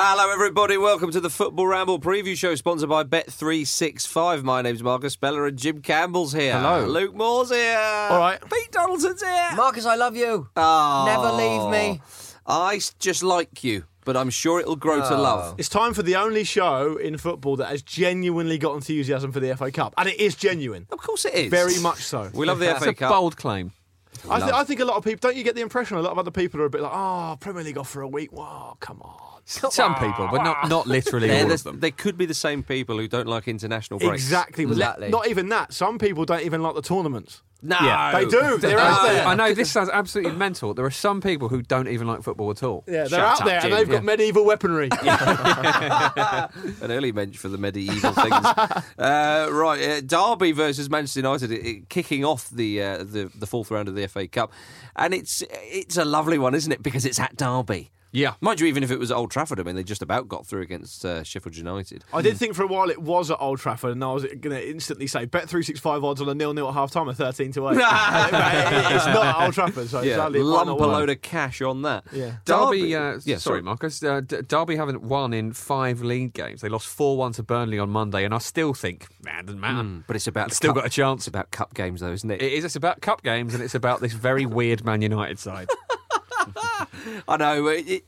Hello, everybody. Welcome to the Football Ramble preview show, sponsored by Bet365. My name's Marcus Speller and Jim Campbell's here. Hello. Luke Moore's here. All right. Pete Donaldson's here. Marcus, I love you. Oh. Never leave me. I just like you, but I'm sure it'll grow to oh. love. It's time for the only show in football that has genuinely got enthusiasm for the FA Cup, and it is genuine, Of course it is. very much so. We love the That's FA a Cup. bold claim. I, th- I think a lot of people don't. You get the impression a lot of other people are a bit like, "Oh, Premier League off for a week. Wow, come on." Some people, but not not literally They're all the- of them. they could be the same people who don't like international breaks. Exactly. Let- Exactly. Not even that. Some people don't even like the tournaments. No. Yeah. They do. They're out there. I know this sounds absolutely mental. There are some people who don't even like football at all. Yeah, they're Shut out up, there, Jim. and they've got Yeah. medieval weaponry. An early mensch for the medieval things. uh, right, uh, Derby versus Manchester United, it, it- kicking off the, uh, the the fourth round of the FA Cup, and it's it's a lovely one, isn't it? Because it's at Derby. Yeah. Mind you, even if it was at Old Trafford, I mean, they just about got through against uh, Sheffield United. I did think for a while it was at Old Trafford, and I was going to instantly say bet three six five odds on a nil nil at half time, a thirteen to eight. it's not at Old Trafford, so Yeah, sadly lump a load of cash on that. Yeah. Derby, uh, yeah, sorry, Marcus. Uh, Derby haven't won in five league games. They lost four-one to Burnley on Monday, and I still think, man, doesn't matter. Mm, but it's about It's still cup- got a chance. It's about cup games, though, isn't it? It is. It's about cup games, and it's about this very weird Man United side. I know. It, it,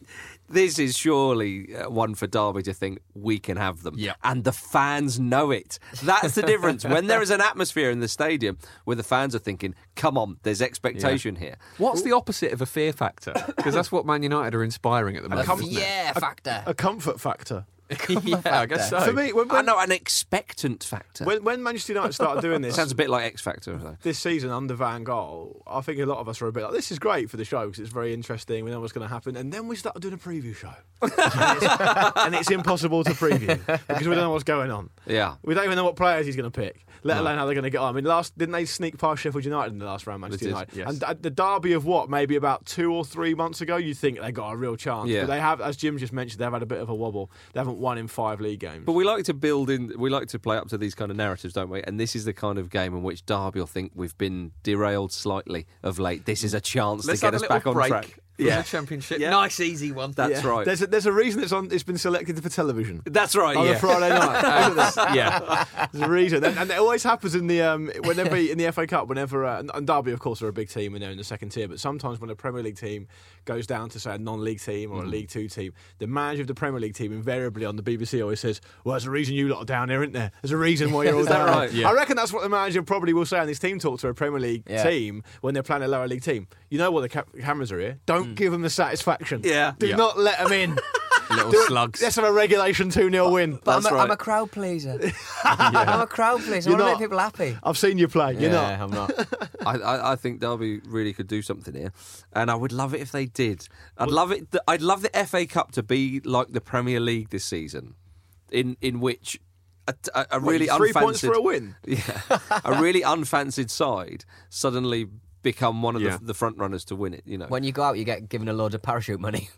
this is surely uh, one for Derby to think we can have them. Yeah. And the fans know it. That's the difference. when there is an atmosphere in the stadium where the fans are thinking, come on, there's expectation here. What's the opposite of a fear factor? Because that's what Man United are inspiring at the moment. com- isn't? Yeah, factor. A comfort factor. yeah, I guess so. For me, when, I when, know, an expectant factor. when, when Manchester United started doing this Sounds a bit like X Factor, though. this season under Van Gaal, I think a lot of us were a bit like, this is great for the show because it's very interesting. We know what's going to happen. And then we started doing a preview show. and, it's, and it's impossible to preview because we don't know what's going on. Yeah. We don't even know what players he's going to pick, let alone how they're going to get on. I mean, last didn't they sneak past Sheffield United in the last round, Manchester United? yes. And at the derby of what, maybe about two or three months ago, you think they got a real chance. Yeah. But they have, as Jim just mentioned, they've had a bit of a wobble. They haven't won in five league games. But we like to build in, we like to play up to these kind of narratives, don't we? And this is the kind of game in which Derby will think we've been derailed slightly of late. This is a chance Let's to get us back on break track. From Yeah. the championship. Yeah. Nice, easy one. That's Yeah. right. There's a, there's a reason it's on. It's been selected for television. That's right. on yeah. a Friday night. yeah. There's a reason, and, and it always happens in the um, whenever in the FA Cup, whenever uh, and Derby, of course, are a big team and they're in the second tier. But sometimes when a Premier League team goes down to say a non-league team or a mm. League Two team, the manager of the Premier League team invariably on the BBC always says, "Well, there's a reason you lot are down here, isn't there? There's a reason why you're all down right? there." Yeah. I reckon that's what the manager probably will say on his team talk to a Premier League Yeah. team when they're playing a lower league team. You know what? The ca- cameras are here. Don't mm. give them the satisfaction. Yeah. Do Yeah. not let them in. Little Do it- slugs. Let's have a regulation 2 0 win. But That's I'm, a, right. I'm a crowd pleaser. I'm a crowd pleaser. I You're want to not. make people happy. I've seen you play. You're not. I'm not. I, I, I think Derby really could do something here, and I would love it if they did. I'd love it. I'd love the FA Cup to be like the Premier League this season, in in which a, a, a What, really three unfancied, points for a win. Yeah, a really unfancied side suddenly become one of Yeah. the, the front runners to win it. You know. When you go out, you get given a load of parachute money.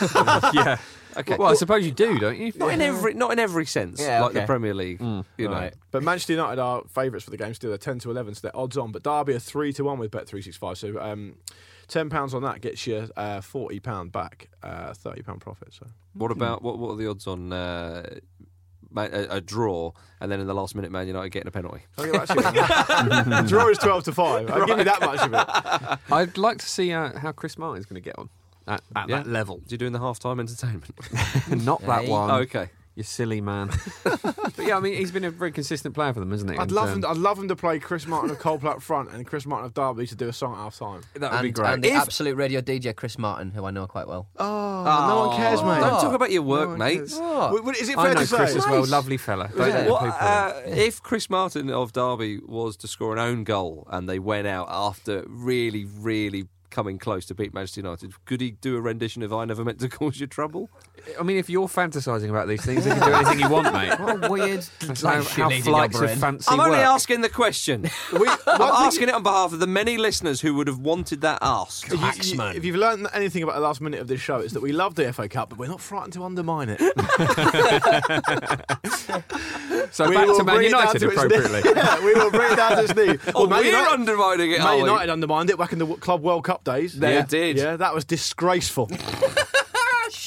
yeah. Okay. Well, I suppose you do, don't you? not in every not in every sense, Yeah, like the. Premier League. Mm. You know. Right. But Manchester United are favourites for the game still. They're 10 to 11, so they're odds on. But Derby are 3 to 1 with Bet365. So um, £10 on that gets you uh, £40 back, uh, £30 profit. So What about what? What are the odds on? Uh, Ma- a, a draw, and then in the last minute, Man United getting a penalty. I'll give that. Draw is 12 to 5. I'll give you that much of it. I'd like to see uh, how Chris Martin's going to get on at, at Yeah. that level. Do you doing the half-time entertainment? Not that one. Oh, okay. You silly man. but yeah, I mean, he's been a very consistent player for them, hasn't he? I'd And, love um, him. I'd love him to play Chris Martin of Coldplay up front and Chris Martin of Derby to do a song at half time. That would and, be great. and the If- absolute radio DJ Chris Martin, who I know quite well. Oh, no one cares, mate. Don't talk about your work, one mate. cares. What? W- w- Is it I fair know to say? Chris as well, lovely fella. Don't let What, people- uh, if Chris Martin of Derby was to score an own goal and they went out after really, really coming close to beat Manchester United, could he do a rendition of "I Never Meant to Cause You Trouble"? I mean, if you're fantasising about these things, you can do anything you want, mate. What a weird That's like, how, how flights of fancy I'm only work. asking the question. We- I'm asking it on behalf of the many listeners who would have wanted that asked. If you, you, if you've learned anything about the last minute of this show, it's that we love the FA Cup, but we're not frightened to undermine it. So We back will to Man bring it down United to its knee. appropriately. Yeah, we will bring it down to its knee. Oh, Well, Man we're United- undermining it, Man are we? United undermined it back in the Club World Cup days. They yeah. did. Yeah, that was disgraceful.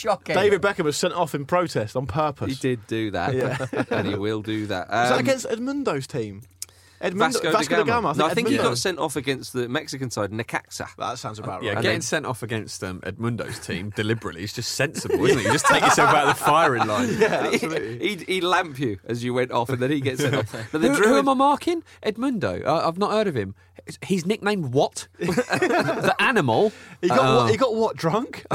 Shocking. David Beckham was sent off in protest on purpose. He did do that, Yeah. and he will do that. Was that Um, against Edmundo's team? Edmundo, Vasco, da Gama. No, I think he got sent off against the Mexican side, Necaxa. That sounds about Yeah, right. Yeah, getting sent off against um, Edmundo's team deliberately is just sensible, isn't it? You just take yourself out of the firing line. Yeah, absolutely. He'd, he'd lamp you as you went off, and then he gets sent off. But Who, the who Druid, am I marking? Edmundo. Uh, I've not heard of him. He's nicknamed what? the animal. He got Uh, what? He got what? Drunk?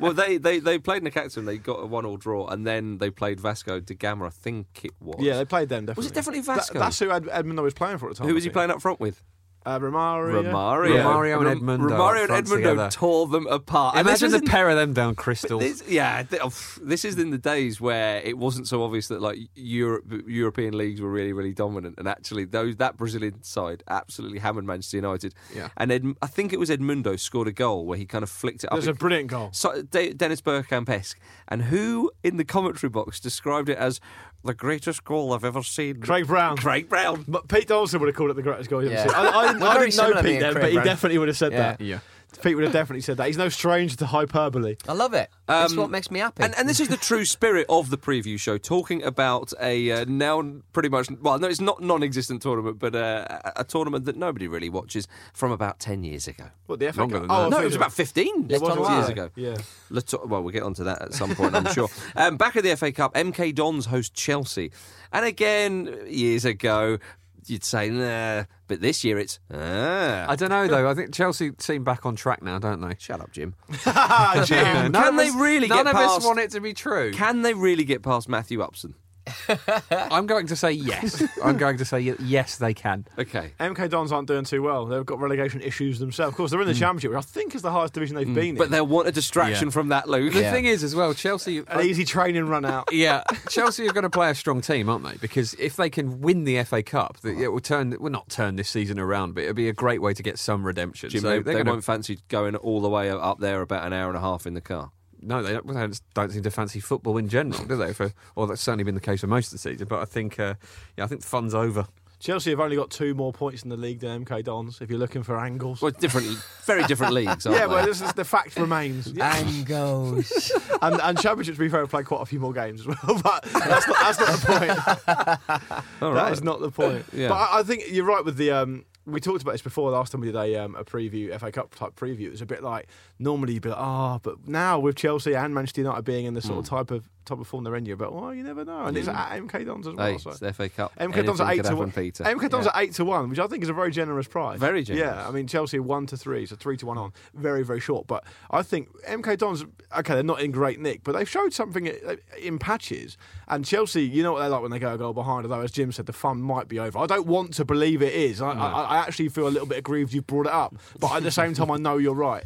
well, they, they, they played Necaxa and they got a one-all draw, and then they played Vasco da Gama. I think it was. yeah, they played them. Definitely. Was it definitely Vasco? That- Vasco? That's who Ed, Edmundo was playing for at the time. Who was he playing up front with? Uh, Romario. Romario. Romario and Rom- Edmundo Romario and front Edmundo together. tore them apart. And this Imagine the in- pair of them down crystal. This, yeah, th- oh, pff, this is in the days where it wasn't so obvious that like Europe, European leagues were really, really dominant, and actually those that Brazilian side absolutely hammered Manchester United. Yeah. and Ed, I think it was Edmundo scored a goal where he kind of flicked it up. It up. was a brilliant goal. so, De- Dennis Bergkamp-esque, and who in the commentary box described it as the greatest goal I've ever seen? Craig Brown. Craig Brown. But Pete Donaldson would have called it the greatest goal he's Yeah. ever seen. I, I didn't, We're I very didn't know Pete then, but he definitely would have said Yeah. that. yeah. Pete would have definitely said that. He's no stranger to hyperbole. I love it. it's Um, what makes me happy. And, and this is the true spirit of the preview show, talking about a uh, now pretty much, well, no, it's not non existent tournament, but uh, a a tournament that nobody really watches from about 10 years ago. What, the FA Longer Cup? than. Oh, No, it was about 15 It was, 12 wasn't years ago. Yeah. Let's talk, well, we'll get onto that at some point, I'm sure. Um, back at the FA Cup, MK Dons host Chelsea. And again, years ago, you'd say, nah, but this year it's, ah. I don't know though. I think Chelsea seem back on track now, don't they? Shut up, Jim. Jim. None Can of they us- really None get of us past- want it to be true. Can they really get past Matthew Upson? I'm going to say yes. I'm going to say yes, they can. Okay. MK Dons aren't doing too well. They've got relegation issues themselves. Of course, they're in the hmm. Championship, which I think is the highest division they've hmm. been But in. they'll want a distraction Yeah. from that, Luke. The Yeah. thing is, as well, Chelsea. An easy training run out. Yeah, Chelsea are going to play a strong team, aren't they? Because if they can win the FA Cup, the- it will turn. Well, not turn this season around, but it'll be a great way to get some redemption. Jim, so they, they're they gonna, won't fancy going all the way up there about an hour and a half in the car. No, they don't, they don't- don't seem to fancy football in general, do they? For, or that's certainly been the case for most of the season. But I think, uh, yeah, I think the fun's over. Chelsea have only got two more points in the league than MK Dons, if you're looking for angles. Well, different, very different leagues, aren't yeah, well, this is, the fact remains. Angles. and, and Championship, to be fair, have played quite a few more games as well. But that's not, that's not the point. All That right. is not the point. Yeah. But I, I think you're right with the. Um, we talked about this before last time we did a, um, a preview, FA Cup type preview. It was a bit like normally you'd be like, oh, but now with Chelsea and Manchester United being in the sort of type of type of form they're in, you're but well, you never know. And it's mm. at MK Dons as well. Hey, so. it's the FA Cup. MK Dons at eight to one. Peter. MK Dons Yeah. at eight to one, which I think is a very generous price. Very generous. Yeah, I mean Chelsea one to three, so three to one on, very very short. But I think MK Dons, okay, they're not in great nick, but they've showed something in patches. And Chelsea, you know what they're like when they go a goal behind. Although as Jim said, the fun might be over. I don't want to believe it is. I, I, I actually feel a little bit aggrieved you've brought it up, but at the same time, I know you're right.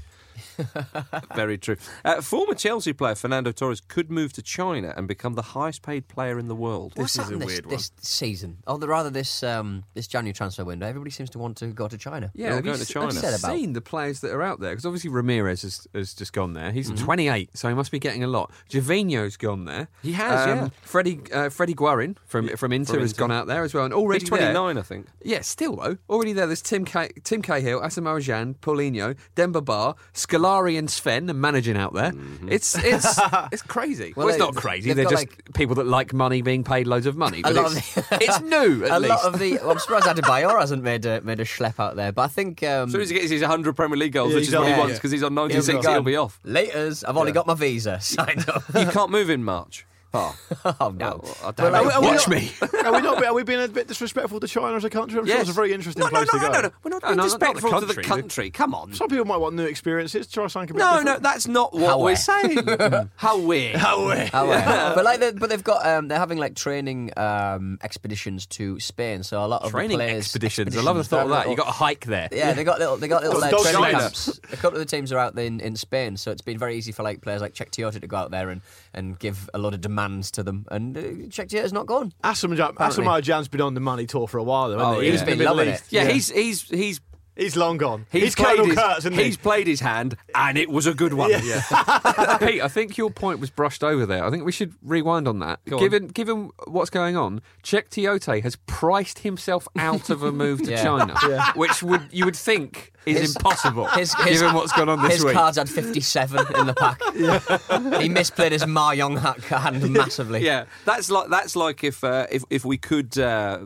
Very true. Uh, former Chelsea player Fernando Torres could move to China and become the highest paid player in the world. What's is a this, weird one. this season? Or the, rather, this um, this January transfer window. Everybody seems to want to go to China. Yeah, They're all have you, going to s- China. have you about- seen the players that are out there? Because obviously Ramires has, has just gone there. He's Mm-hmm. 28, so he must be getting a lot. Gervinho's gone there. He has, yeah. Freddie uh, Freddie Guarin from from Inter from has Inter. gone out there as well, and already He's there- 29, I think. Yeah, still though. Already there. There's Tim K- Tim Cahill, Asamoah Gyan, Paulinho, Demba Ba, Scolari, and Sven are managing out there. Mm-hmm. It's it's it's crazy. Well, Well, it's they- not crazy. they've They're just like- people that like money being paid loads of money. But lot of it's, the- it's new at a least. lot of the. Well, I'm surprised Adebayor hasn't made a, made a schlep out there, but I think. Um, As soon as he gets his 100 Premier League goals, Yeah, which is what he on. wants Yeah. because he's on he'll 96, he'll be off. Laters, I've only got my visa signed up. You can't move in March. Oh, Oh no! well, I don't But, know. we Watch not- me. Are we not? Are we being a bit disrespectful to China as a country? I'm sure it's a very interesting no, no, place no, to go. no, no. We're not No, being no, not the disrespectful to the country. Come on. Some people might want new experiences. Try something a bit No, different. no, that's not what How we're we? saying. How we? How we? Oh, yeah. but like, but they've got um, they're having like training um, expeditions to Spain. So a lot of Training players, expeditions. I love the thought of that. You got to hike there. Yeah, they got little, they got little uh, training camps. A couple of the teams are out in, in Spain, so it's been very easy for like players like Cheick Tioté to go out there and, and give a lot of demands to them. And uh, Tioté's not gone. Asamoah Gyan's been on the money tour for a while, though. Hasn't Oh, he? yeah. He's been loving it. Yeah, he's he's he's He's long gone. he's, He's played Colonel his Kurtz, isn't he's played his hand, and it was a good one. Pete, I think your point was brushed over there. I think we should rewind on that. Go on. given given what's going on, Cheick Tioté has priced himself out of a move to Yeah. China, which would you would think is His- impossible His, his, given what's gone on this his week. His cards had 57 in the pack. He misplayed his mahjong hand massively. Yeah, that's like that's like if uh, if if we could. Uh,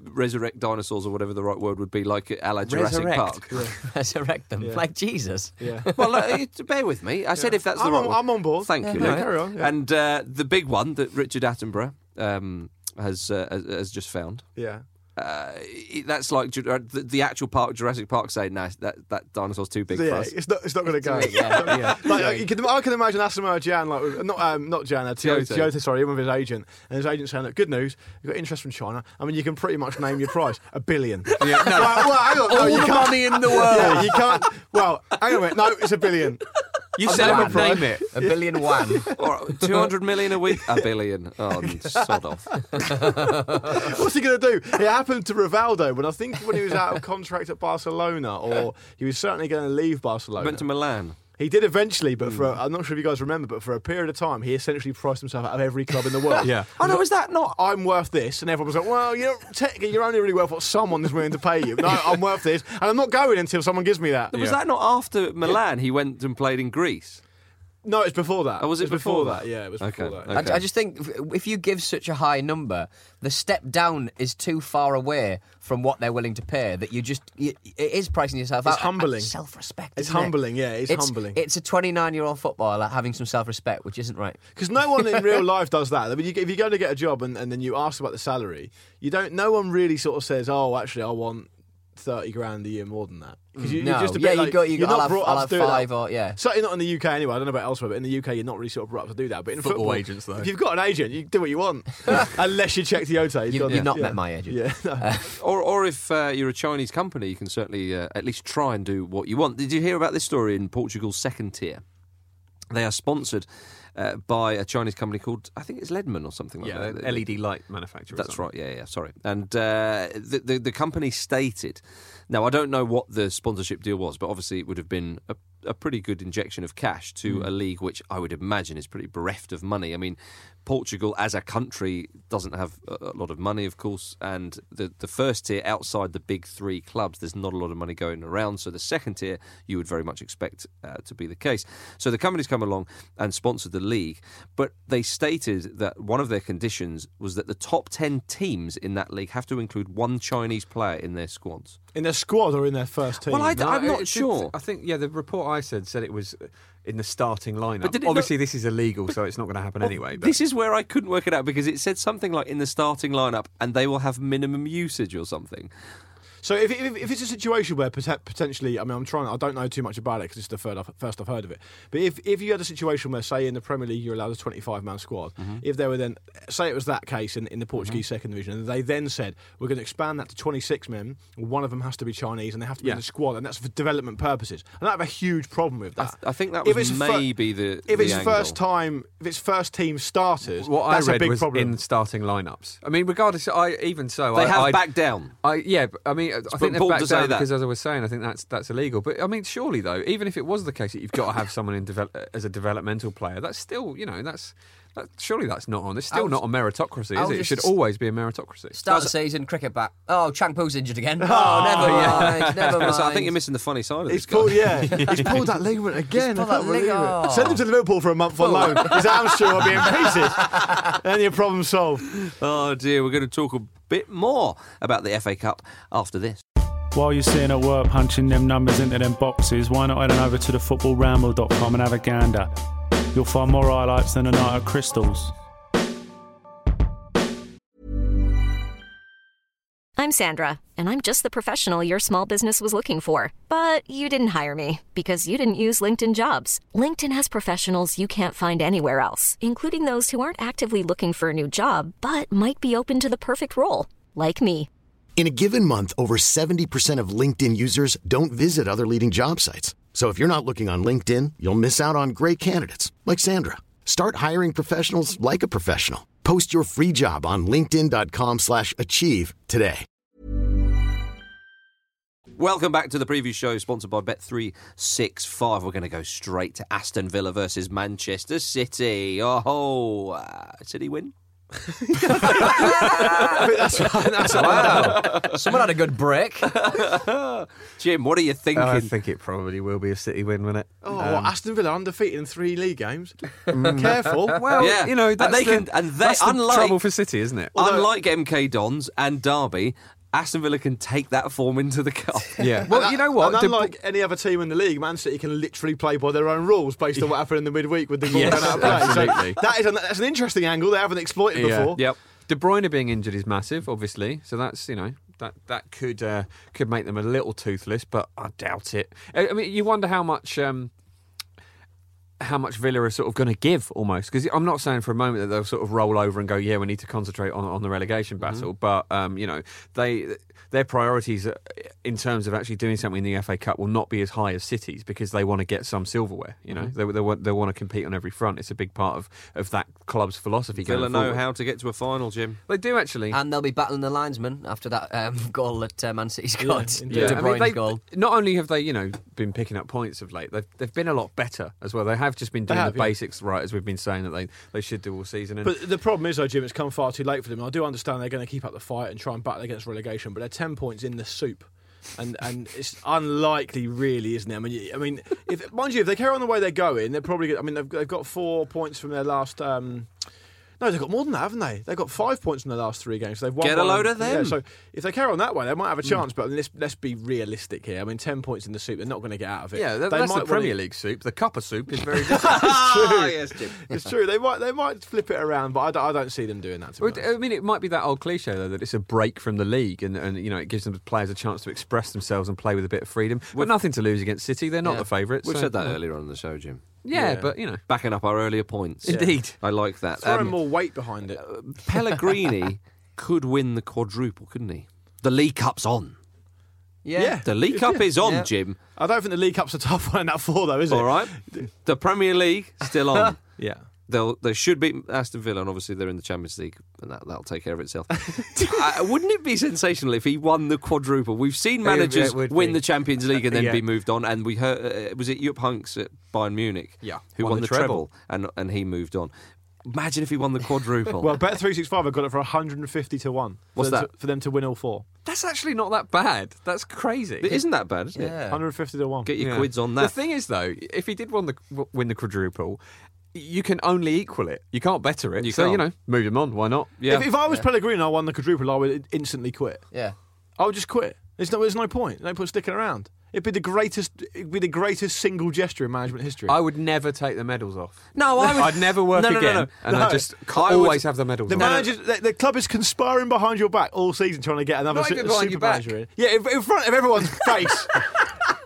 Resurrect dinosaurs, or whatever the right word would be, like a la Jurassic. Park. Resurrect them. Like Jesus. Yeah. well, uh, it- bear with me. I said if that's the I'm right on- one. I'm on board. Thank Yeah, you. yeah, Luke. carry on, yeah. And uh, the big one that Richard Attenborough um, has uh, has- has just found. Yeah. Uh, it- that's like the, the actual park, Jurassic Park, saying, "No, that that dinosaur's too big for us." it's not. It's not going to go. Yeah, yeah. Like, you can, I can imagine Asamoah Gyan, like not um, not Gyan, uh, sorry, him with his agent, and his agent saying, "Look, good news, you've got interest from China. I mean, you can pretty much name your price, a billion. Yeah, no. well, well, hang on, no, All you the can't. money in the world. Yeah, you can't. Well, hang on a minute. No, it's a billion. You I'm said not it, name it. A billion one. or two hundred million a week, a billion. Oh, sod off. What's he going to do? It happened to Rivaldo, but I think when he was out of contract at Barcelona, or he was certainly going to leave Barcelona. Went to Milan. He did eventually, but for a, I'm not sure if you guys remember, but for a period of time, he essentially priced himself out of every club in the world. Yeah. Oh no, is that not? I'm worth this, and everyone was like, "Well, you're technically you're only really worth what someone is willing to pay you." No, I'm worth this, and I'm not going until someone gives me that. Was that not after Milan? He went and played in Greece. No, it's before that. Oh, was it It's before that? that? Yeah, it was Okay, before that. okay. I, I just think if, if you give such a high number, the step down is too far away from what they're willing to pay. That you just you, it is pricing yourself It's out. humbling. Self respect. It's humbling, yeah, it's humbling. It's a 29 year old footballer having some self respect, which isn't right. Because no one in real life does that. I mean, you, if you go to get a job and, and then you ask about the salary, you don't. No one really sort of says, "Oh, actually, I want thirty grand a year more than that." Because you, No, you're just a yeah, bit you got- you you're got- I'll not have- brought I'll up to have do five that. or- yeah. Certainly not in the UK anyway. I don't know about elsewhere, but in the UK, you're not really sort of brought up to do that. But in Football football, agents, though. if you've got an agent, you do what you want, unless you check the He's You, got- You've not yeah. met my agent. Yeah. no. Or, or if uh, you're a Chinese company, you can certainly uh, at least try and do what you want. Did you hear about this story in Portugal's second tier? They are sponsored uh, by a Chinese company called, I think it's Ledman or something like Yeah, that. LED light manufacturer. That's right. Yeah, yeah. Sorry. And uh, the, the the company stated. Now I don't know what the sponsorship deal was, but obviously it would have been a, a pretty good injection of cash to a league which I would imagine is pretty bereft of money. I mean, Portugal as a country doesn't have a, a lot of money, of course, and the the first tier outside the big three clubs, there's not a lot of money going around. So the second tier, you would very much expect uh, to be the case. So the company's come along and sponsored the league, but they stated that one of their conditions was that the top ten teams in that league have to include one Chinese player in their squads. in their squad or in their first team. Well, I- No, I'm not it- it- sure. I think yeah, the report I said said it was uh, in the starting lineup. But did it Obviously, this is illegal, so it's not going to happen anyway. But This is where I couldn't work it out because it said something like in the starting lineup, and they will have minimum usage or something. So if, if, if it's a situation where potentially, I mean, I'm trying, I don't know too much about it because it's the third, first I've heard of it. But if, if you had a situation where, say, in the Premier League you're allowed a 25 man squad, Mm-hmm. if there were then, say it was that case in, in the Portuguese second division, and they then said we're going to expand that to 26 men, one of them has to be Chinese, and they have to be Yeah. in the squad, and that's for development purposes. And I have a huge problem with I, that. th- I think that If was it's fir- maybe the if the it's angle. first time, if it's first team starters, what that's I a read big was problem. in starting lineups. I mean, regardless, I even so, They I, have I'd- backed down. I yeah, I mean, I think they've backed say down that. because, as I was saying, I think that's that's illegal. But I mean, surely though, even if it was the case that you've got to have someone in develop, uh, as a developmental player, that's still you know that's. That, surely that's not on. It's still was- not a meritocracy, is it? It should always be a meritocracy. Start the season, cricket bat. Oh, Chang Poo's injured again. Oh, oh, never mind. Never mind. So I think you're missing the funny side of He's this guy. pulled, yeah, he's pulled that ligament again. pulled I that lig- believe oh. Send him to Liverpool for a month on loan. His hamstring will be in pieces. then your problem solved. Oh dear, we're going to talk a bit more about the FA Cup after this. While you're sitting at work punching them numbers into them boxes, why not head on over to thefootballramble.com and have a gander? You'll find more highlights than a night of Crystals. I'm Sandra, and I'm just the professional your small business was looking for. But you didn't hire me because you didn't use LinkedIn jobs. LinkedIn has professionals you can't find anywhere else, including those who aren't actively looking for a new job but might be open to the perfect role, like me. In a given month, over 70% of LinkedIn users don't visit other leading job sites. So if you're not looking on LinkedIn, you'll miss out on great candidates like Sandra. Start hiring professionals like a professional. Post your free job on linkedin.com/achieve today. Welcome back to the preview show, sponsored by Bet365. We're going to go straight to Aston Villa versus Manchester City. Oh, uh, City win? That's that's Wow. Someone had a good break. Jim, what are you thinking? I think it probably will be a City win, won't it? Oh, um, what, Aston Villa undefeated in three league games. Mm. Careful. Well, Yeah. you know, And they the, can- and they- that's the trouble for City, isn't it? Unlike MK Dons and Derby, Aston Villa can take that form into the cup. Yeah. Well, you know what? And unlike any other team in the league, Man City can literally play by their own rules based on what happened in the midweek with the ball Yes, going out of play. So absolutely. that is an, that's an interesting angle they haven't exploited Yeah. before. Yep. De Bruyne being injured is massive, obviously. So that's you know that that could uh, could make them a little toothless, but I doubt it. I I mean, you wonder how much. Um, how much Villa are sort of going to give almost because I'm not saying for a moment that they'll sort of roll over and go yeah we need to concentrate on, on the relegation battle but um, you know they their priorities uh, in terms of actually doing something in the FA Cup will not be as high as City's because they want to get some silverware you know they, they, want, they want to compete on every front it's a big part of, of that club's philosophy Villa going know forward. how to get to a final, Jim. they do actually And they'll be battling the linesman after that um, goal that uh, Man City scored. indeed. De I mean, they- goal. Not only have they, you know, been picking up points of late, they've, they've been a lot better as well. They have just been doing have, the yeah. basics right, as we've been saying that they, they should do all season. And But the problem is, though, Jim, it's come far too late for them. I do understand they're going to keep up the fight and try and battle against relegation, but they're 10 points in the soup. And and it's unlikely, really, isn't it? I mean, I mean, if mind you, if they carry on the way they're going, they're probably. I mean, they've, they've got four points from their last. Um, no, they've got more than that, haven't they? They've got five points in the last three games. They've won Get a load and- of them. Yeah, so if they carry on that way, they might have a chance. But let's let's be realistic here. I mean, ten points in the soup, they're not going to get out of it. yeah, that, They that's might the wanna- Premier League soup. The cuppa soup is very different. Ah, yes, Jim. It's true. They might they might flip it around, but I don't, I don't see them doing that. To Well. I mean, it might be that old cliche though that it's a break from the league, and, and you know it gives them players a chance to express themselves and play with a bit of freedom. But nothing to lose against City. They're not Yeah. the favourites. We've so- said that earlier on in the show, Jim. Yeah, Yeah. but you know, Backing up our earlier points. Indeed. I like that. Throwing Um, more weight behind it. Pellegrini could win the quadruple, couldn't he? The League Cup's on. Yeah. Yeah. The League Cup is on, Yeah. Jim. I don't think the League Cup's a tough one in that four, though, is it? All right. The Premier League still on. Yeah. They'll they should beat Aston Villa, and obviously they're in the Champions League, and that that'll take care of itself. uh, wouldn't it be sensational if he won the quadruple? We've seen managers it win be. the Champions League and then Yeah. be moved on, and we heard uh, was it Jupp Heynckes at Bayern Munich, Yeah, who won won, the the, treble. treble. and and he moved on. Imagine if he won the quadruple. Well, Bet three six five have got it for 150 to one. What's them that? To, for them to win all four. that's actually not that bad. That's crazy. it isn't that bad, it? Yeah. 150 to one. Get your Yeah. quids on that. The thing is, though, if he did win the win the quadruple, you can only equal it. You can't better it. You so you can't. know, move him on. Why not? yeah. If, if I was Pellegrini and I won the quadruple, I would instantly quit. Yeah. I would just quit. There's no, there's no point. No point sticking around. It'd be the greatest. It'd be the greatest single gesture in management history. I would never take the medals off. no, I would, I'd never work No, no, no, again, no. and No. I just I would- always have the medals. the on. manager, the, the club is conspiring behind your back all season, trying to get another Not su- super your back. manager in. Yeah, in, in front of everyone's face.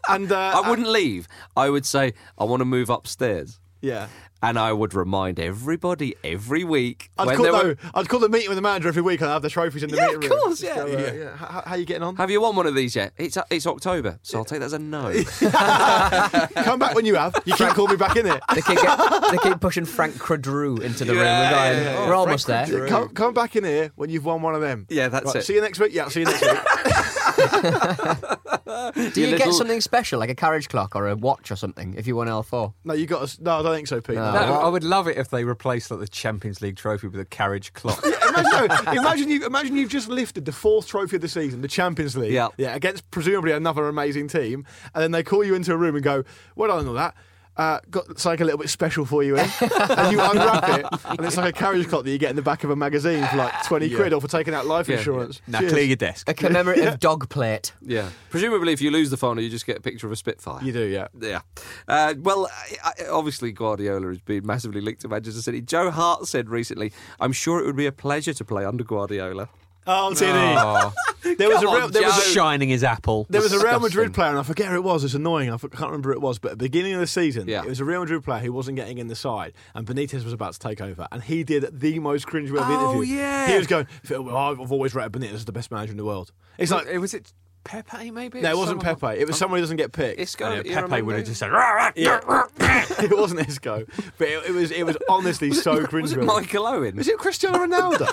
and uh, I wouldn't leave. I would say I want to move upstairs. Yeah. And I would remind everybody every week. I'd when call, there no, were- I'd call the meeting with the manager every week and I'd have the trophies in the Yeah, meeting room. of course, Just yeah, go, uh, yeah. yeah. How, how you getting on? Have you won one of these yet? It's it's October, so I'll take that as a no. Come back when you have. You can't call me back in it. They keep, get, they keep pushing Frank Cradrew into the room. We're, going, yeah, yeah. we're almost there. Come, come back in here when you've won one of them. Yeah, that's Right, it. See you next week. Yeah, I'll see you next week. Do you Your get little- something special, like a carriage clock or a watch or something, if you won L4? no, you got. To, no, I don't think so, Pete. No. No. That- I would love it if they replaced like the Champions League trophy with a carriage clock. imagine, no, imagine you imagine you've just lifted the fourth trophy of the season, the Champions League. Yeah. yeah, against presumably another amazing team, and then they call you into a room and go, "Well done on all that." Uh, got something a little bit special for you, in. and you unwrap it, and it's like a carriage clock that you get in the back of a magazine for like twenty quid, or for taking out life Yeah. insurance. now Cheers. clear your desk. A commemorative dog plate. yeah. Presumably, if you lose the final, you just get a picture of a Spitfire. You do, yeah. Yeah. Uh, well, I, I, obviously, Guardiola has been massively linked to Manchester City. Joe Hart said recently, I'm sure it would be a pleasure to play under Guardiola. Oh, Tinny. Oh, There was Come a real, on, there was a, Joe. Shining his apple. There was a Real Disgusting. Madrid player, and I forget who it was. It's annoying. I f- can't remember who it was, but at the beginning of the season, Yeah. it was a Real Madrid player who wasn't getting in the side, and Benitez was about to take over, and he did the most cringe-worthy Oh, interview. yeah. he was going, "Well, "I've always rated Benitez as the best manager in the world." It's like, Was, was it Pepe? Maybe no, it wasn't Someone- Pepe. It was someone who doesn't get picked. Isco, Yeah, you Pepe remember would have just said. "Rah, rah, Yeah. rah, rah." it wasn't Isco, but it, it was. It was honestly so Was it. Michael Owen? Was it Cristiano Ronaldo?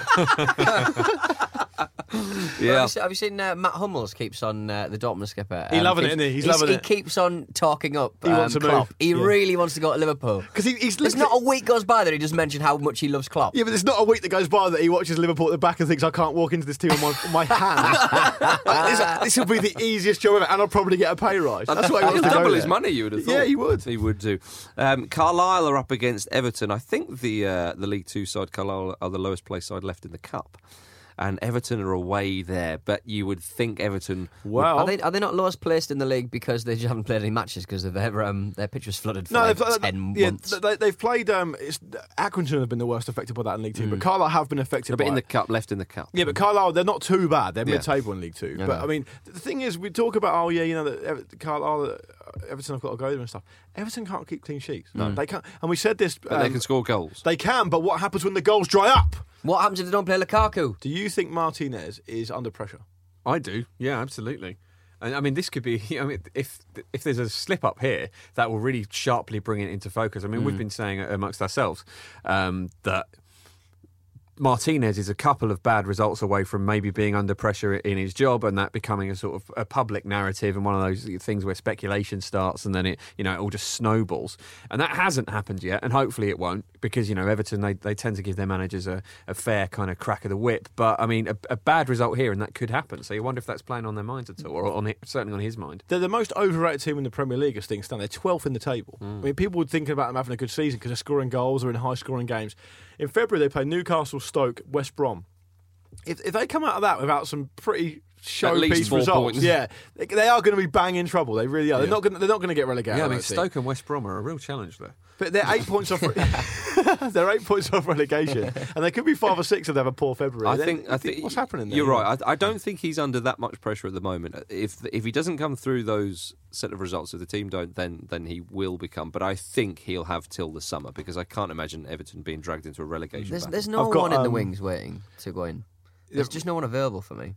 Yeah. Have you seen, have you seen uh, Matt Hummels keeps on uh, the Dortmund skipper? He loving it, isn't he? He's he's- loving he it. keeps on talking up. He wants um, to move. Klopp. He Yeah. really wants to go to Liverpool. Because he, he's There's not a week goes by that he doesn't mention how much he loves Klopp. Yeah, but there's not a week that goes by that he watches Liverpool at the back and thinks I can't walk into this team on my, on my hands. This, will be the easiest job ever, and I'll probably get a pay rise. That's why he wants He'll to double his there. money. You would have thought. Yeah, he would. He would do. Um, Carlisle are up against Everton. I think the uh, the League Two side, Carlisle, are the lowest placed side left in the cup, and Everton are away there. But you would think Everton. Well, Are they, are they not lowest placed in the league because they just haven't played any matches because their um, their pitch was flooded for no, like they've, ten yeah, months? they, they've played. Um, it's, Accrington have been the worst affected by that in League Two, but Carlisle have been affected. A bit in the it. cup, left in the cup. Yeah, but Carlisle, they're not too bad. They're Yeah. mid-table in League Two. but I mean, the thing is, we talk about oh yeah, you know, that Ever- Carlisle, uh, Everton have got to go there and stuff. Everton can't keep clean sheets. No, they can't. And we said this. But they um, can score goals. They can, but what happens when the goals dry up? What happens if they don't play Lukaku? Do you think Martinez is under pressure? I do. Yeah, absolutely. And I mean, this could be. I mean, if if there's a slip up here, that will really sharply bring it into focus. I mean, we've been saying amongst ourselves um, that Martinez is a couple of bad results away from maybe being under pressure in his job and that becoming a sort of a public narrative and one of those things where speculation starts and then it you know it all just snowballs and that hasn't happened yet and hopefully it won't because you know Everton they, they tend to give their managers a, a fair kind of crack of the whip but I mean a, a bad result here and that could happen so you wonder if that's playing on their minds at all or on it, certainly on his mind They're the most overrated team in the Premier League as things stand. They're 12th in the table. Mm. I mean, people would think about them having a good season because they're scoring goals or in high scoring games. In February, they play Newcastle, Stoke, West Brom. If, if they come out of that without some pretty showpiece results, points. yeah, they, are going to be bang in trouble. They really are. They're not going. They're not going to get relegated. yeah I mean. Stoke and West Brom are a real challenge there But they're eight points off. they're eight points off relegation, and they could be five or six if they have a poor February. I think. you I think what's happening there. You're right. I, I don't think he's under that much pressure at the moment. If if he doesn't come through those set of results, if the team don't, then then he will become. But I think he'll have till the summer because I can't imagine Everton being dragged into a relegation. There's, battle. there's no I've got, one in the um, wings waiting to go in. There's just no one available for me.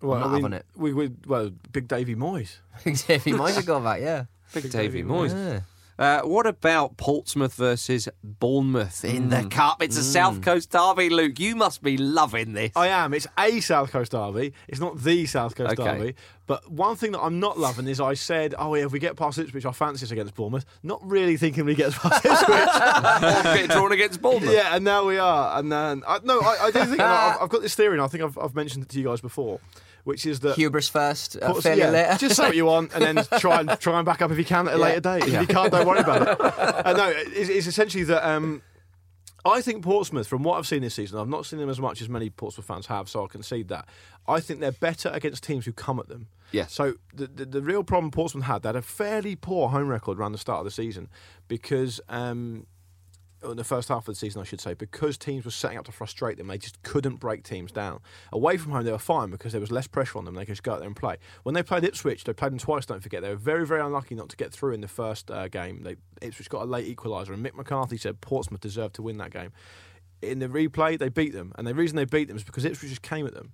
Well, I'm not I mean, having it. We, we, well, Big Davy Moyes. Xavier might have gone back, yeah. Big Davy Moyes. Yeah. Uh, what about Portsmouth versus Bournemouth in the cup? It's a South Coast derby, Luke. You must be loving this. I am. It's a South Coast derby. It's not the South Coast Okay. derby. But one thing that I'm not loving is I said, oh yeah, if we get past Ipswich, I fancy us against Bournemouth. Not really thinking we get past Ipswich. Get drawn against Bournemouth. yeah, and now we are. And then I, no, I, I do think I've, I've got this theory, and I think I've, I've mentioned it to you guys before, which is that. Hubris first, uh, Ports- failure yeah, later. Just say what you want, and then try and try and back up if you can at a Yeah. later date. If you can't, don't worry about it. Uh, no, it's, it's essentially that um, I think Portsmouth, from what I've seen this season, I've not seen them as much as many Portsmouth fans have, so I concede that. I think they're better against teams who come at them. Yes. So the, the the real problem Portsmouth had, they had a fairly poor home record around the start of the season because. Um, in the first half of the season, I should say, because teams were setting up to frustrate them, they just couldn't break teams down. Away from home, they were fine because there was less pressure on them. They could just go out there and play. When they played Ipswich, they played them twice. Don't forget, they were very, very unlucky not to get through in the first uh, game. They, Ipswich got a late equaliser, and Mick McCarthy said Portsmouth deserved to win that game. In the replay, they beat them, and the reason they beat them is because Ipswich just came at them.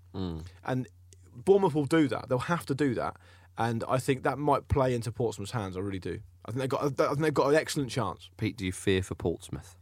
And Bournemouth will do that. They'll have to do that. And I think that might play into Portsmouth's hands. I really do. I think they've got. I think they've got an excellent chance. Pete, do you fear for Portsmouth?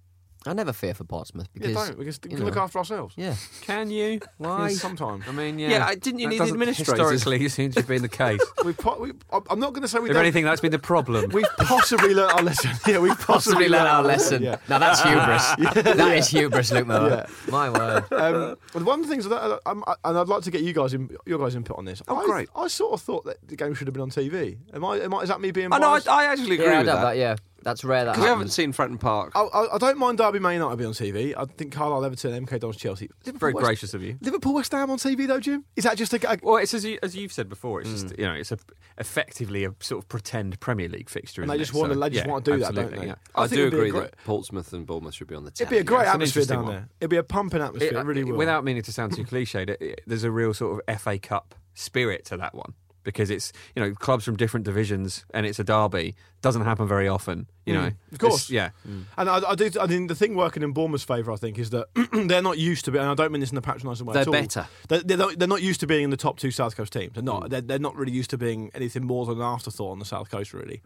I never fear for Portsmouth because yeah, don't. We can, we you can look know. after ourselves. Yeah. can you Why? Sometimes. I mean yeah Yeah, I- didn't you That need doesn't administrators? historically it seems to have been the case We've po- we, I'm I'm not going to say we if don't. anything that's been the problem We've possibly learnt our lesson. Yeah, we've possibly, Possibly learned our lesson. Yeah. Now that's hubris. That is hubris, Luke Miller. My word. Um, well, one of the things that I, I'm, I, and I'd like to get you guys in, your guys input on this. Oh, I, great. I sort of thought that the game should have been on TV. Am I? Am I is that me being? I know. I, biased? I actually agree Yeah, I with doubt that. that. Yeah, that's rare. That we haven't happens. seen Fratton Park. I, I, I don't mind Derby Man United be on TV. I think Carlisle, Everton, MK Dons, Chelsea. Liverpool, very West, gracious of you Liverpool, West Ham on TV though, Jim. Is that just a? a Well, it's as, you, as you've said before. It's just hmm. you know, it's a, effectively a sort of pretend Premier League fixture. And they isn't just it? wanna- So, they just yeah, wanna do that, don't they? yeah. I, I do it'd be a agree great- that Portsmouth and Bournemouth should be on the it'd be a great it's an atmosphere down one. there. It'd be a pumping atmosphere. It, really will. Without meaning to sound too cliched, it, it, there's a real sort of FA Cup spirit to that one because it's you know clubs from different divisions and it's a derby. Doesn't happen very often. You know, Mm, of course. It's- yeah. And I, I do. I mean, the thing working in Bournemouth's favour, I think, is that they're not used to be. And I don't mean this in a patronising way. They're at all. better. They're, they're, not, they're not used to being in the top two South Coast teams. They're Mm. not. They're, they're not really used to being anything more than an afterthought on the South Coast, really.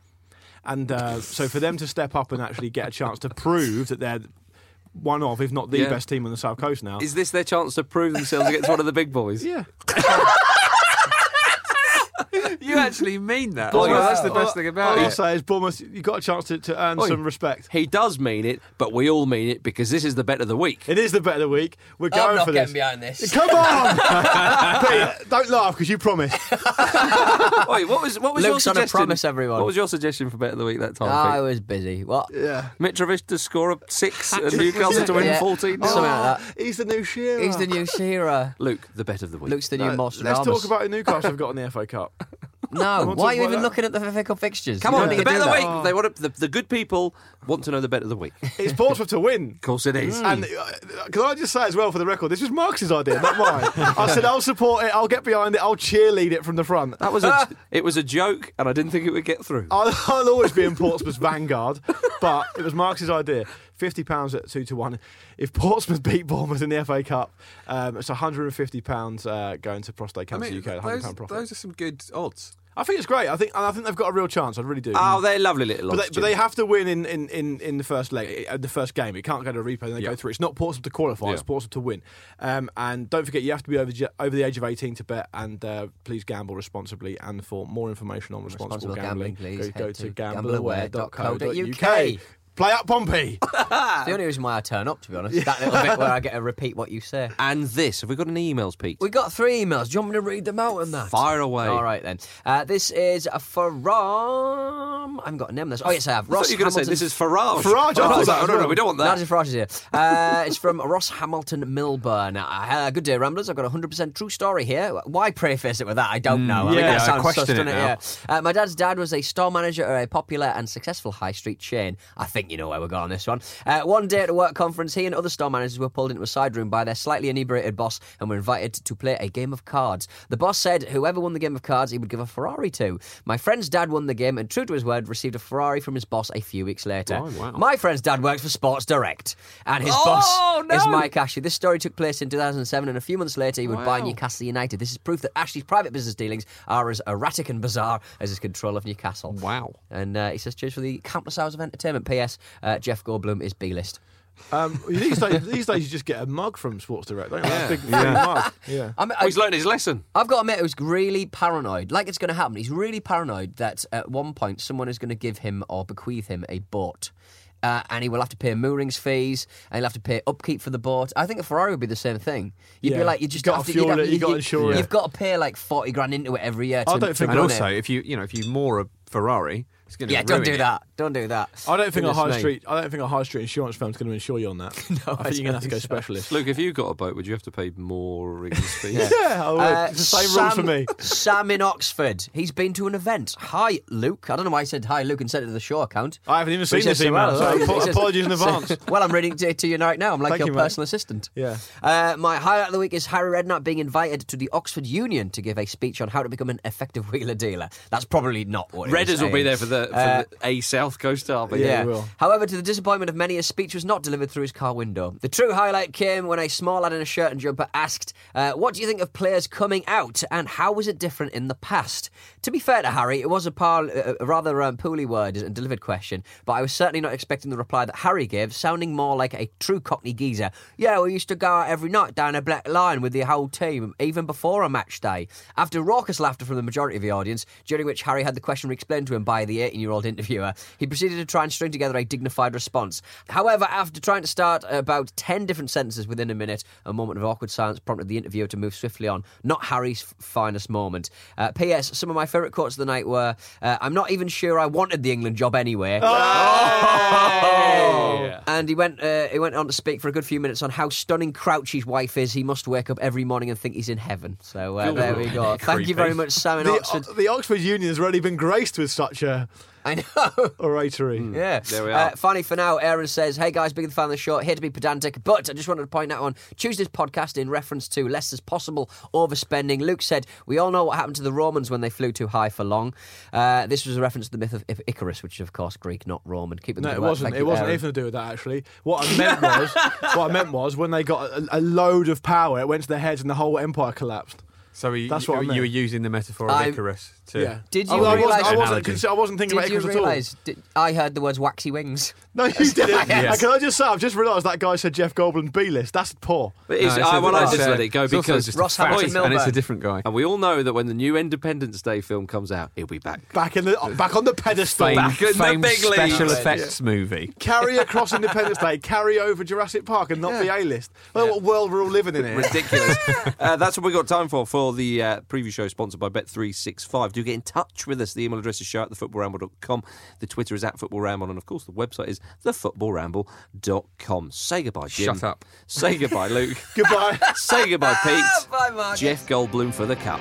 And uh, so for them to step up and actually get a chance to prove that they're one of, if not the Yeah. best team on the South Coast now. Is this their chance to prove themselves against one of the big boys? yeah. You actually mean that? All Oh, I- that's the best all- thing All about I'll say is Bournemouth, you got a chance to, to earn Oi. some respect. He does mean it, but we all mean it because this is the bet of the week. It is the bet of the week. We're I'm going not for getting this. behind this. Come on, Pete, don't laugh because you promised. Wait, what was what was your Luke's on a suggestion? promise, everyone. What was your suggestion for bet of the week that time? Ah, I Pete? was busy. What? Yeah. Mitrovic to score a six and Newcastle to win Yeah. 14. Something like that. Oh, he's the new Shearer. He's the new Shearer. Luke, the bet of the week. Luke's the new No, Nostradamus. let's talk about who Newcastle have got in the FA Cup. No, why are you even that? looking at the FA fixtures? Come You on, don't the need bet to of the do week. that. They want to, the, the good people want to know the bet of the week. Of It's Portsmouth to win. Of course it is. And uh, can I just say as well for the record, this was Marcus's idea, not mine. I said I'll support it, I'll get behind it, I'll cheerlead it from the front. That was a, it was a joke, and I didn't think it would get through. I'll, I'll always be in Portsmouth's vanguard, but it was Marcus's idea. Fifty pounds at two to one. If Portsmouth beat Bournemouth in the FA Cup, um, it's 150 pounds uh, going to Prostate I Cancer mean, UK. 100 those, profit. those are some good odds. I think it's great. I think and I think they've got a real chance. I really do. Oh, they're lovely little But they, but they have to win in, in, in, in the first leg, uh, the first game. It can't go to a replay and they Yeah. go through. It's not Portsmouth to qualify; it's Yeah. Portsmouth to win. Um, and don't forget, you have to be over the- over the age of eighteen to bet. And uh, please gamble responsibly. And for more information on responsible, Responsible gambling, please go, go to to gambleaware.co.uk. gambleaware.co.uk. Play up, Pompey. It's the only reason why I turn up, to be honest. That little bit where I get to repeat what you say. And this, have we got any emails, Pete? We got three emails. Do you want me to read them out and that? Fire away. All right then. Uh, this is a from. I haven't got a name on this. Oh yes, I have. I Ross thought you were going to say this is Farage. Farage, I Oh, thought no, no, no, we don't want that. Nigel Farage is here. Uh, it's from Ross Hamilton Milburn. Uh, good day, Ramblers. I've got a 100% true story here. Why preface it with that? I don't know. I mean, yeah, that I question sus, it doesn't now. Yeah. Uh, my dad's dad was a store manager at a popular and successful high street chain. I think you know where we're going on this one. Uh, one day at a work conference, he and other store managers were pulled into a side room by their slightly inebriated boss and were invited to play a game of cards. The boss said whoever won the game of cards, he would give a Ferrari to. My friend's dad won the game and, true to his word, received a Ferrari from his boss a few weeks later. Oh, wow. My friend's dad works for Sports Direct, and his Oh, boss is. Mike Ashley. This story took place in 2007, and a few months later, he would buy Newcastle United. This is proof that Ashley's private business dealings are as erratic and bizarre as his control of Newcastle. Wow. And uh, he says, cheers for the countless hours of entertainment. P.S. Uh, Jeff Goldblum is B-list. Um, these, days, these days, you just get a mug from Sports Direct, don't you? That big, big mug. Yeah. I mean, Oh, he's learned his lesson. I've got a mate who's really paranoid. Like it's going to happen. He's really paranoid that at one point someone is going to give him or bequeath him a boat. Uh, and he will have to pay moorings fees, and he'll have to pay upkeep for the boat. I think a Ferrari would be the same thing. You'd be like, you just You've gotta have to, fuel you'd have- it, you've gotta insure. You've got to pay like forty grand into it every year. To, I don't to think- And also, it. if you you know if you moor a Ferrari, it's going to yeah, don't do that. Don't do that. I don't think a Goodness high me. street. I don't think a high street insurance firm's going to insure you on that. No, I I think you're going to have to go think so. specialist. Luke, if you got a boat, would you have to pay more rings fees? Yeah, I would. Uh, it's the same rules for Sam- me. Sam in Oxford. He's been to an event. Hi, Luke. I don't know why I said hi, Luke, and sent it to the show account. I haven't even seen he this email, well. so He apo- apologies in advance. well, I'm reading to, to you right now. I'm like Thank your you, mate. personal assistant. Yeah. Uh, my highlight of the week is Harry Redknapp being invited to the Oxford Union to give a speech on how to become an effective wheeler dealer. That's probably not what. he Redders will be there for the, for Uh, the a South Coast derby. Yeah, yeah. will. However, to the disappointment of many, his speech was not delivered through his car window. The true highlight came when a small lad in a shirt and jumper asked, uh, What do you think of players coming out, and how was it different in the past? To be fair to Harry, it was a, par- a rather um, poorly worded and delivered question, but I was certainly not expecting the reply that Harry gave, sounding more like a true Cockney geezer. Yeah, we used to go out every night down a black line with the whole team, even before a match day. After raucous laughter from the majority of the audience, during which Harry had the question explained to him by the 18 year old interviewer, he proceeded to try and string together a dignified response. However, after trying to start about 10 different sentences within a minute, a moment of awkward silence prompted the interviewer to move swiftly on. Not Harry's f- finest moment. Uh, P.S. Some of my favourite quotes of the night were uh, I'm not even sure I wanted the England job anyway. And he went uh, he went on to speak for a good few minutes on how stunning Crouchy's wife is. He must wake up every morning and think he's in heaven. So uh, there we go. Thank you very much, Sam in The, Oxford. the Oxford Union has already been graced with such a I know. oratory. Yeah. There we are. Uh, finally, for now, Aaron says, Hey guys, big fan of the show. Here to be pedantic, but I just wanted to point out on Tuesday's podcast in reference to Leicester's possible overspending. Luke said, We all know what happened to the Romans when they flew too high for long. Uh, this was a reference to the myth of Icarus, which is, of course, Greek, not Roman. Keep No, the it wasn't. It wasn't anything to do with that. Actually, what I meant was, what I meant was, when they got a, a load of power, it went to their heads, and the whole empire collapsed. So you, That's what I you, meant. you were using the metaphor of I'm- Icarus to. Yeah. Did I, you I realise- wasn't, I wasn't, I wasn't thinking Did you about Icarus at all. realise? Did, I heard the words waxy wings. No, you didn't. Yes. Can I just say, I've just realised that guy said Jeff Goldblum B list. That's poor. But No, it's, it's I, a- well, I just a- let it go it's because Ross a fact, Hamilton and it's a different guy. and we all know that when the new Independence Day film comes out, he'll be back. Back in the back on the pedestal. Famed, Back in the big leagues. special effects movie. Carry across Independence Day, carry over Jurassic Park, and not be A list. Well, what world we're all living in here. Ridiculous. uh, that's what we've got time for for the uh, preview show sponsored by Bet365. Do get in touch with us. The email address is show at thefootballramble.com. The Twitter is at footballramble. And of course, the website is thefootballramble.com. Say goodbye, Jim. Shut up. Say goodbye, Luke. Goodbye. Say goodbye, Pete. Bye, Mark. Jeff Goldblum for the cup.